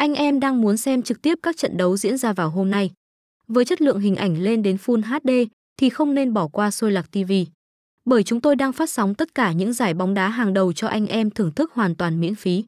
Anh em đang muốn xem trực tiếp các trận đấu diễn ra vào hôm nay. Với chất lượng hình ảnh lên đến Full HD thì không nên bỏ qua Sôi Lạc TV. Bởi chúng tôi đang phát sóng tất cả những giải bóng đá hàng đầu cho anh em thưởng thức hoàn toàn miễn phí.